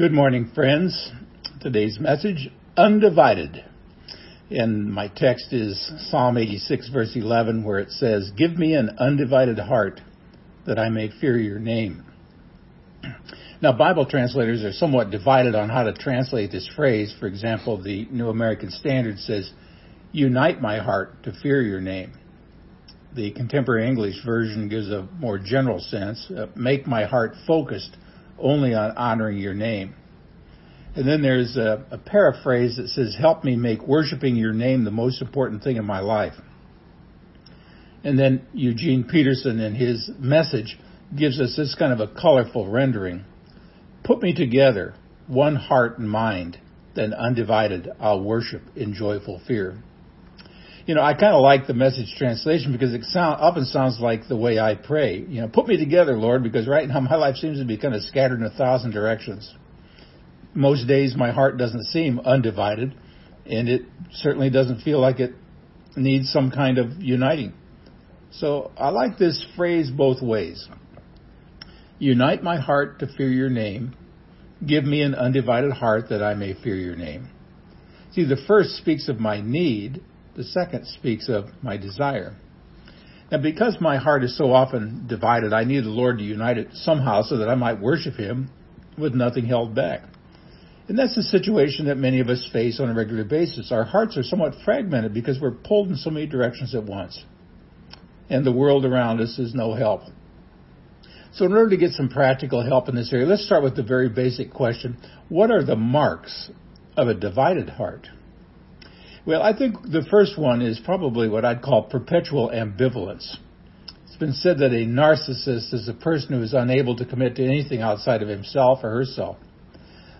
Good morning, friends. Today's message, undivided. And my text is Psalm 86 verse 11 where it says, Give me an undivided heart that I may fear your name. Now Bible translators are somewhat divided on how to translate this phrase. For example, the New American Standard says, Unite my heart to fear your name. The Contemporary English version gives a more general sense, uh, make my heart focused only on honoring your name. And then there's a, a, paraphrase that says, Help me make worshiping your name the most important thing in my life. And then Eugene Peterson, in his message, gives us this kind of a colorful rendering. Put me together, one heart and mind, then undivided I'll worship in joyful fear. You know, I kind of like the message translation because it sound, often sounds like the way I pray. You know, put me together, Lord, because right now my life seems to be kind of scattered in a thousand directions. Most days my heart doesn't seem undivided, and it certainly doesn't feel like it needs some kind of uniting. So I like this phrase both ways. Unite my heart to fear your name. Give me an undivided heart that I may fear your name. See, the first speaks of my need, the second speaks of my desire. Now, because my heart is so often divided, I need the Lord to unite it somehow so that I might worship Him with nothing held back. And that's the situation that many of us face on a regular basis. Our hearts are somewhat fragmented because we're pulled in so many directions at once. And the world around us is no help. So in order to get some practical help in this area, let's start with the very basic question. What are the marks of a divided heart? Well, I think the first one is probably what I'd call perpetual ambivalence. It's been said that a narcissist is a person who is unable to commit to anything outside of himself or herself.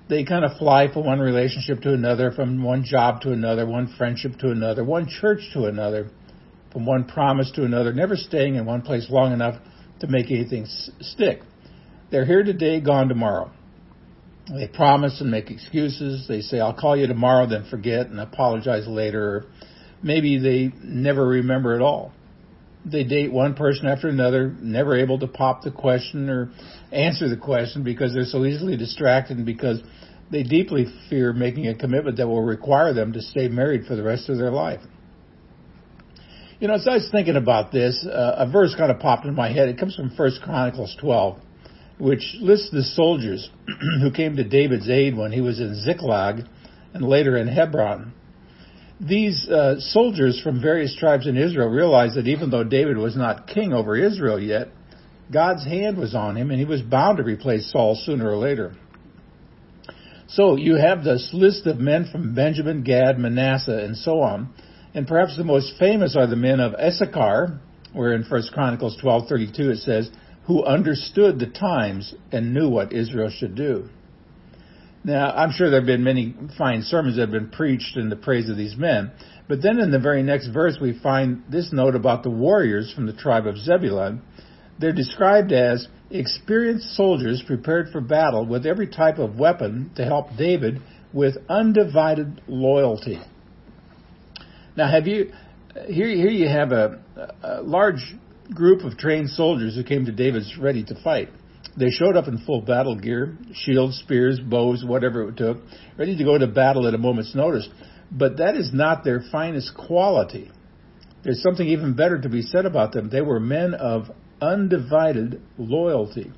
They kind of fly from one relationship to another, from one job to another, one friendship to another, one church to another, from one promise to another, never staying in one place long enough to make anything stick. They're here today, gone tomorrow. They promise and make excuses. They say, I'll call you tomorrow, then forget and apologize later. Maybe they never remember at all. They date one person after another, never able to pop the question or answer the question because they're so easily distracted and because they deeply fear making a commitment that will require them to stay married for the rest of their life. You know, as I was thinking about this, uh, a verse kind of popped in my head. It comes from 1 Chronicles 12 which lists the soldiers who came to David's aid when he was in Ziklag and later in Hebron. These uh, soldiers from various tribes in Israel realized that even though David was not king over Israel yet, God's hand was on him and he was bound to replace Saul sooner or later. So you have this list of men from Benjamin, Gad, Manasseh, and so on. And perhaps the most famous are the men of Issachar, where in 1 Chronicles 12:32 it says, who understood the times and knew what Israel should do. Now, I'm sure there have been many fine sermons that have been preached in the praise of these men. But then in the very next verse, we find this note about the warriors from the tribe of Zebulun. They're described as experienced soldiers prepared for battle with every type of weapon to help David with undivided loyalty. Now, have you, here, here you have a, a large group of trained soldiers who came to David's ready to fight. They showed up in full battle gear, shields, spears, bows, whatever it took, ready to go to battle at a moment's notice. But that is not their finest quality. There's something even better to be said about them. They were men of undivided loyalty.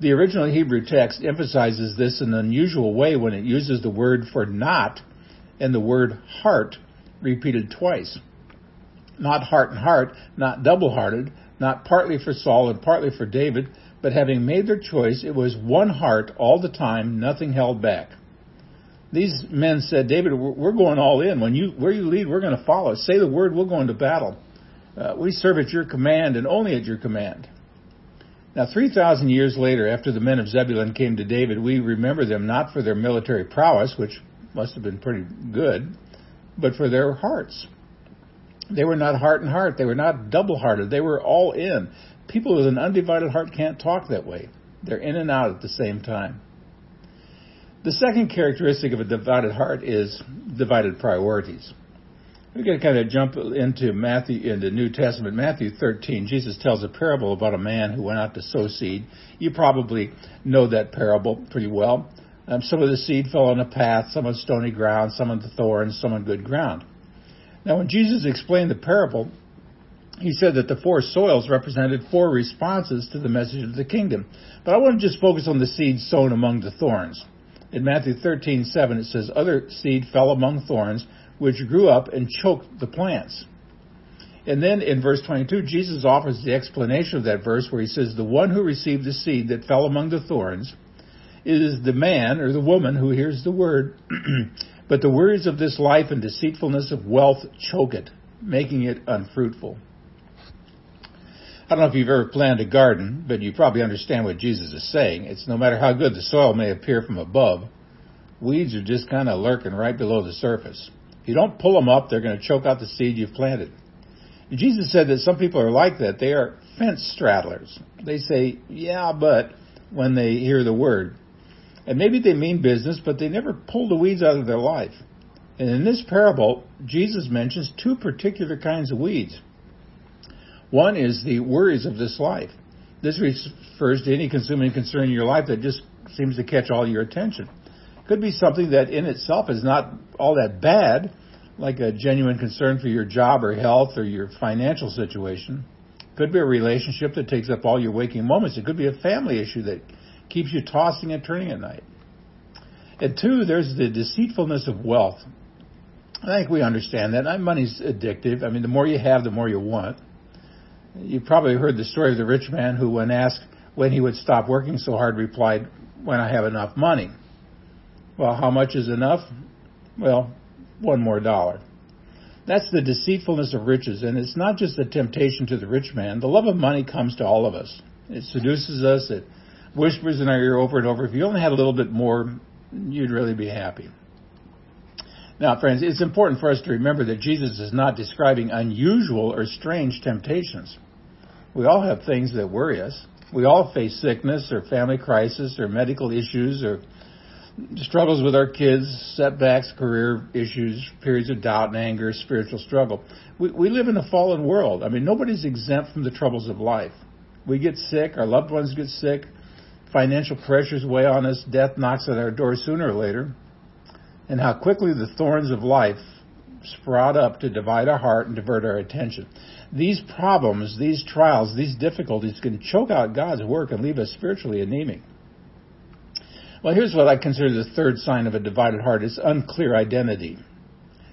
The original Hebrew text emphasizes this in an unusual way when it uses the word for not and the word heart repeated twice not heart and heart, not double hearted, not partly for Saul and partly for David, but having made their choice, it was one heart all the time, nothing held back. These men said, David, we're going all in. When you, where you lead, we're going to follow. Say the word, we'll go into battle. Uh, we serve at your command and only at your command. Now, 3,000 years later, after the men of Zebulun came to David, we remember them not for their military prowess, which must have been pretty good, but for their hearts. They were not heart and heart. They were not double hearted. They were all in. People with an undivided heart can't talk that way. They're in and out at the same time. The second characteristic of a divided heart is divided priorities. We're going to kind of jump into Matthew, in the New Testament, Matthew 13. Jesus tells a parable about a man who went out to sow seed. You probably know that parable pretty well. Um, some of the seed fell on a path, some on stony ground, some on the thorns, some on good ground. Now, when Jesus explained the parable, he said that the four soils represented four responses to the message of the kingdom. But I want to just focus on the seed sown among the thorns. In Matthew 13:7 it says, "Other seed fell among thorns, which grew up and choked the plants." And then in verse 22, Jesus offers the explanation of that verse where he says, The one who received the seed that fell among the thorns is the man or the woman who hears the word, but the worries of this life and deceitfulness of wealth choke it, making it unfruitful. I don't know if you've ever planted a garden, but you probably understand what Jesus is saying. It's no matter how good the soil may appear from above, weeds are just kind of lurking right below the surface. If you don't pull them up, they're going to choke out the seed you've planted. Jesus said that some people are like that. They are fence straddlers. They say, yeah, but when they hear the word. And maybe they mean business, but they never pull the weeds out of their life. And in this parable, Jesus mentions two particular kinds of weeds. One is the worries of this life. This refers to any consuming concern in your life that just seems to catch all your attention. Could be something that in itself is not all that bad, like a genuine concern for your job or health or your financial situation. It could be a relationship that takes up all your waking moments. It could be a family issue that keeps you tossing and turning at night. And two, there's the deceitfulness of wealth. I think we understand that. Money's addictive. I mean, the more you have, the more you want. You've probably heard the story of the rich man who, when asked when he would stop working so hard, replied, When I have enough money. Well, how much is enough? Well, one more dollar. That's the deceitfulness of riches, and it's not just a temptation to the rich man. The love of money comes to all of us. It seduces us, it whispers in our ear over and over. If you only had a little bit more, you'd really be happy. Now, friends, it's important for us to remember that Jesus is not describing unusual or strange temptations. We all have things that worry us. We all face sickness or family crisis or medical issues or struggles with our kids, setbacks, career issues, periods of doubt and anger, spiritual struggle. We, we live in a fallen world. I mean, nobody's exempt from the troubles of life. We get sick, our loved ones get sick, financial pressures weigh on us, death knocks at our door sooner or later, and how quickly the thorns of life sprout up to divide our heart and divert our attention. These problems, these trials, these difficulties can choke out God's work and leave us spiritually anemic. Well, here's what I consider the third sign of a divided heart is unclear identity.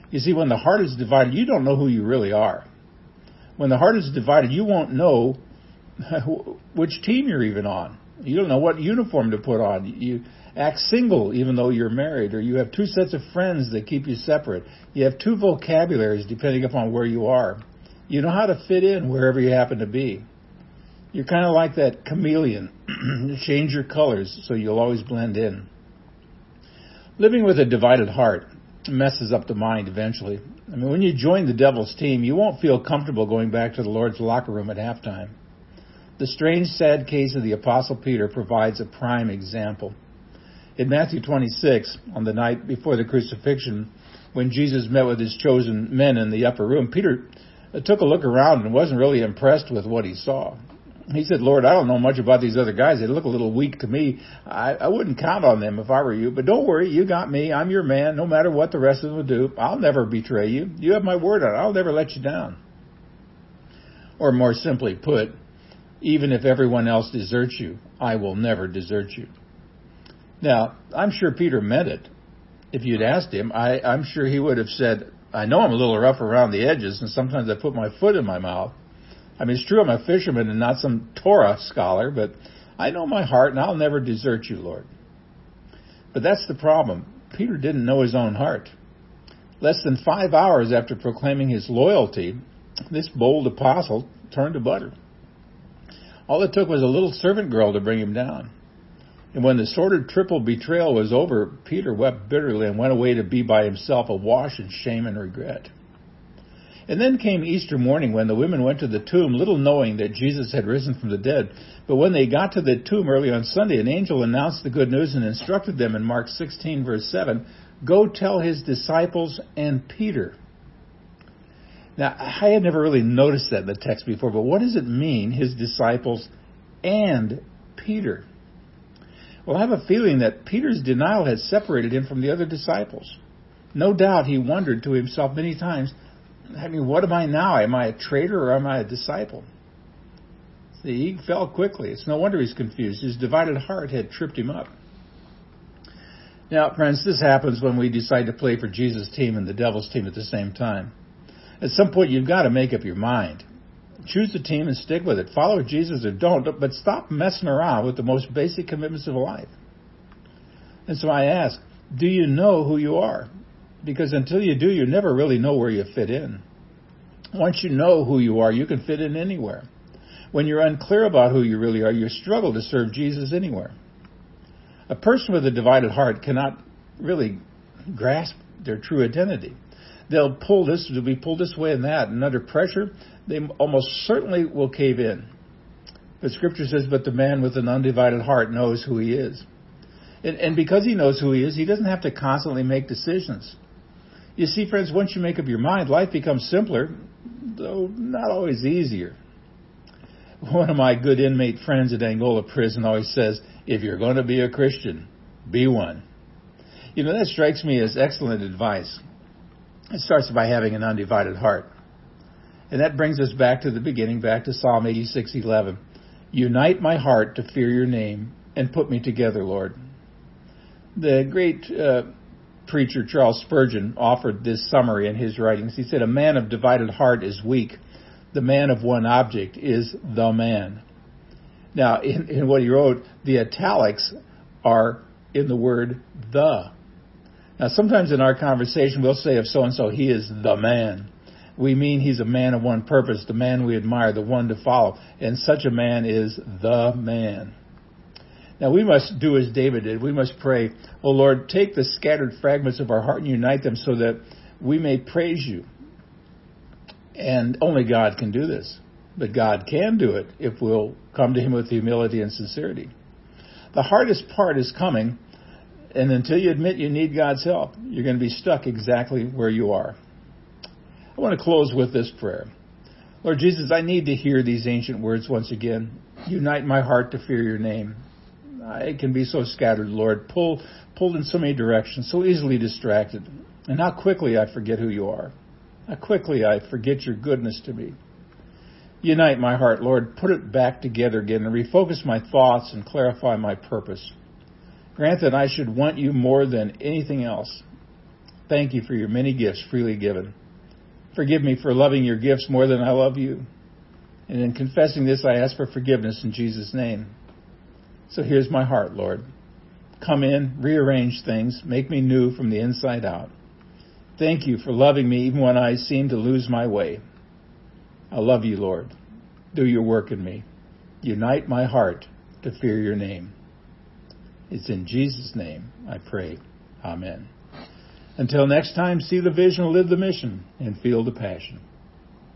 You see, when the heart is divided, you don't know who you really are. When the heart is divided, you won't know which team you're even on. You don't know what uniform to put on. You act single even though you're married, or you have two sets of friends that keep you separate. You have two vocabularies depending upon where you are. You know how to fit in wherever you happen to be. You're kind of like that chameleon. you change your colors so you'll always blend in. Living with a divided heart messes up the mind eventually. I mean, when you join the devil's team, you won't feel comfortable going back to the Lord's locker room at halftime. The strange, sad case of the Apostle Peter provides a prime example. In Matthew 26, on the night before the crucifixion, when Jesus met with his chosen men in the upper room, Peter uh, took a look around and wasn't really impressed with what he saw he said, Lord, I don't know much about these other guys. They look a little weak to me. I, I wouldn't count on them if I were you. But don't worry, you got me. I'm your man. No matter what the rest of them do, I'll never betray you. You have my word on it. I'll never let you down. Or more simply put, even if everyone else deserts you, I will never desert you. Now, I'm sure Peter meant it. If you'd asked him, I, I'm sure he would have said, I know I'm a little rough around the edges, and sometimes I put my foot in my mouth. I mean, it's true I'm a fisherman and not some Torah scholar, but I know my heart and I'll never desert you, Lord. But that's the problem. Peter didn't know his own heart. Less than five hours after proclaiming his loyalty, this bold apostle turned to butter. All it took was a little servant girl to bring him down. And when the sordid triple betrayal was over, Peter wept bitterly and went away to be by himself, awash in shame and regret. And then came Easter morning when the women went to the tomb, little knowing that Jesus had risen from the dead. But when they got to the tomb early on Sunday, an angel announced the good news and instructed them in Mark 16, verse 7 Go tell his disciples and Peter. Now, I had never really noticed that in the text before, but what does it mean, his disciples and Peter? Well, I have a feeling that Peter's denial had separated him from the other disciples. No doubt he wondered to himself many times, I mean, what am I now? Am I a traitor or am I a disciple? See, he fell quickly. It's no wonder he's confused. His divided heart had tripped him up. Now, friends, this happens when we decide to play for Jesus' team and the devil's team at the same time. At some point, you've got to make up your mind. Choose a team and stick with it. Follow Jesus or don't, but stop messing around with the most basic commitments of life. And so I ask, do you know who you are? Because until you do, you never really know where you fit in. Once you know who you are, you can fit in anywhere. When you're unclear about who you really are, you struggle to serve Jesus anywhere. A person with a divided heart cannot really grasp their true identity. They'll pull this, they'll be pulled this way and that, and under pressure, they almost certainly will cave in. But scripture says, but the man with an undivided heart knows who he is. And, and because he knows who he is, he doesn't have to constantly make decisions. You see, friends, once you make up your mind, life becomes simpler, though not always easier. One of my good inmate friends at Angola prison always says, if you're going to be a Christian, be one. You know, that strikes me as excellent advice. It starts by having an undivided heart. And that brings us back to the beginning, back to Psalm 86:11. Unite my heart to fear your name and put me together, Lord. The great uh, preacher Charles Spurgeon offered this summary in his writings. He said, A man of divided heart is weak. The man of one object is the man. Now, in, in what he wrote, the italics are in the word the. Now, sometimes in our conversation, we'll say of so and so, he is the man. We mean he's a man of one purpose, the man we admire, the one to follow. And such a man is the man. Now we must do as David did. We must pray, O Lord, take the scattered fragments of our heart and unite them so that we may praise you. And only God can do this. But God can do it if we'll come to Him with humility and sincerity. The hardest part is coming, and until you admit you need God's help, you're going to be stuck exactly where you are. I want to close with this prayer. Lord Jesus, I need to hear these ancient words once again. Unite my heart to fear your name. I can be so scattered, Lord, pulled, pulled in so many directions, so easily distracted. And how quickly I forget who you are. How quickly I forget your goodness to me. Unite my heart, Lord. Put it back together again and refocus my thoughts and clarify my purpose. Grant that I should want you more than anything else. Thank you for your many gifts freely given. Forgive me for loving your gifts more than I love you. And in confessing this, I ask for forgiveness in Jesus' name. So here's my heart, Lord. Come in, rearrange things, make me new from the inside out. Thank you for loving me even when I seem to lose my way. I love you, Lord. Do your work in me. Unite my heart to fear your name. It's in Jesus' name I pray. Amen. Until next time, see the vision, live the mission, and feel the passion.